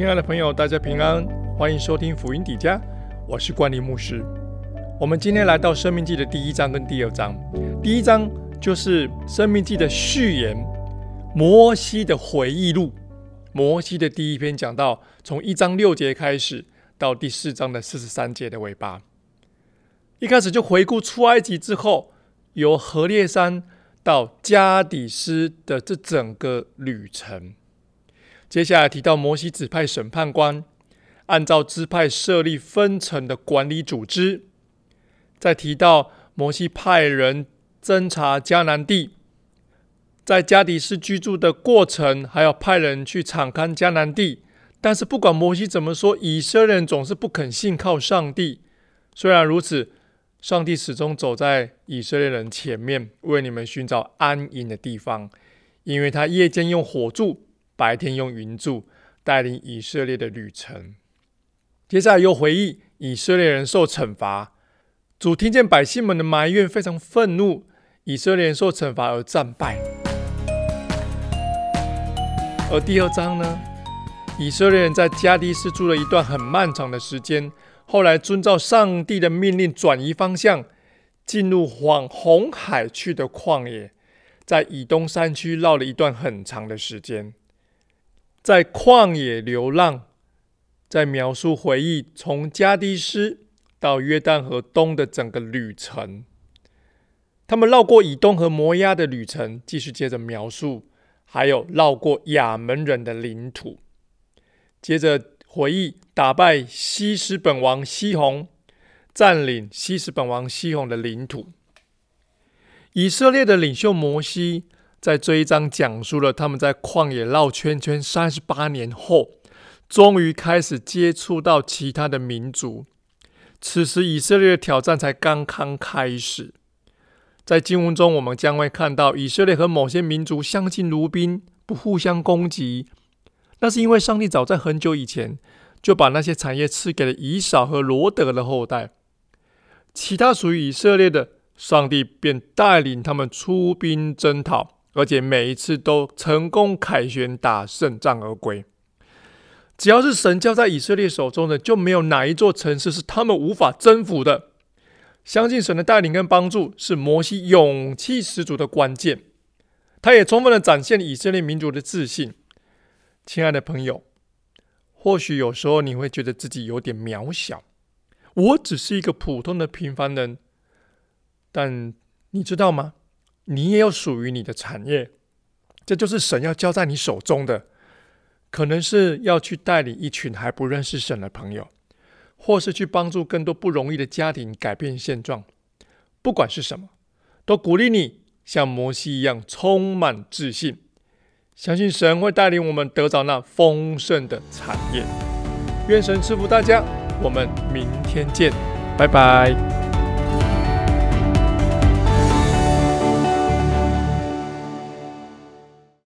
亲爱的朋友，大家平安，欢迎收听福音底家，我是冠林牧师。我们今天来到《生命记》的第一章跟第二章。第一章就是《生命记》的序言，摩西的回忆录。摩西的第一篇讲到，从一章六节开始，到第四章的四十三节的尾巴。一开始就回顾出埃及之后，由何烈山到加底斯的这整个旅程。接下来提到摩西指派审判官，按照支派设立分层的管理组织。再提到摩西派人侦查迦南地，在加迪斯居住的过程，还要派人去敞开迦南地。但是不管摩西怎么说，以色列人总是不肯信靠上帝。虽然如此，上帝始终走在以色列人前面，为你们寻找安营的地方，因为他夜间用火柱。白天用云柱带领以色列的旅程，接下来又回忆以色列人受惩罚，主听见百姓们的埋怨，非常愤怒，以色列人受惩罚而战败。而第二章呢，以色列人在加迪斯住了一段很漫长的时间，后来遵照上帝的命令转移方向，进入往红海去的旷野，在以东山区绕了一段很长的时间。在旷野流浪，在描述回忆从加迪斯到约旦河东的整个旅程。他们绕过以东和摩押的旅程，继续接着描述，还有绕过亚门人的领土，接着回忆打败西施本王西宏，占领西施本王西宏的领土。以色列的领袖摩西。在这一章讲述了他们在旷野绕圈圈三十八年后，终于开始接触到其他的民族。此时以色列的挑战才刚刚开始。在经文中，我们将会看到以色列和某些民族相敬如宾，不互相攻击。那是因为上帝早在很久以前就把那些产业赐给了以扫和罗德的后代。其他属于以色列的，上帝便带领他们出兵征讨。而且每一次都成功凯旋，打胜仗而归。只要是神交在以色列手中的，就没有哪一座城市是他们无法征服的。相信神的带领跟帮助，是摩西勇气十足的关键。他也充分的展现了以色列民族的自信。亲爱的朋友，或许有时候你会觉得自己有点渺小，我只是一个普通的平凡人。但你知道吗？你也有属于你的产业，这就是神要交在你手中的。可能是要去带领一群还不认识神的朋友，或是去帮助更多不容易的家庭改变现状。不管是什么，都鼓励你像摩西一样充满自信，相信神会带领我们得着那丰盛的产业。愿神赐福大家，我们明天见，拜拜。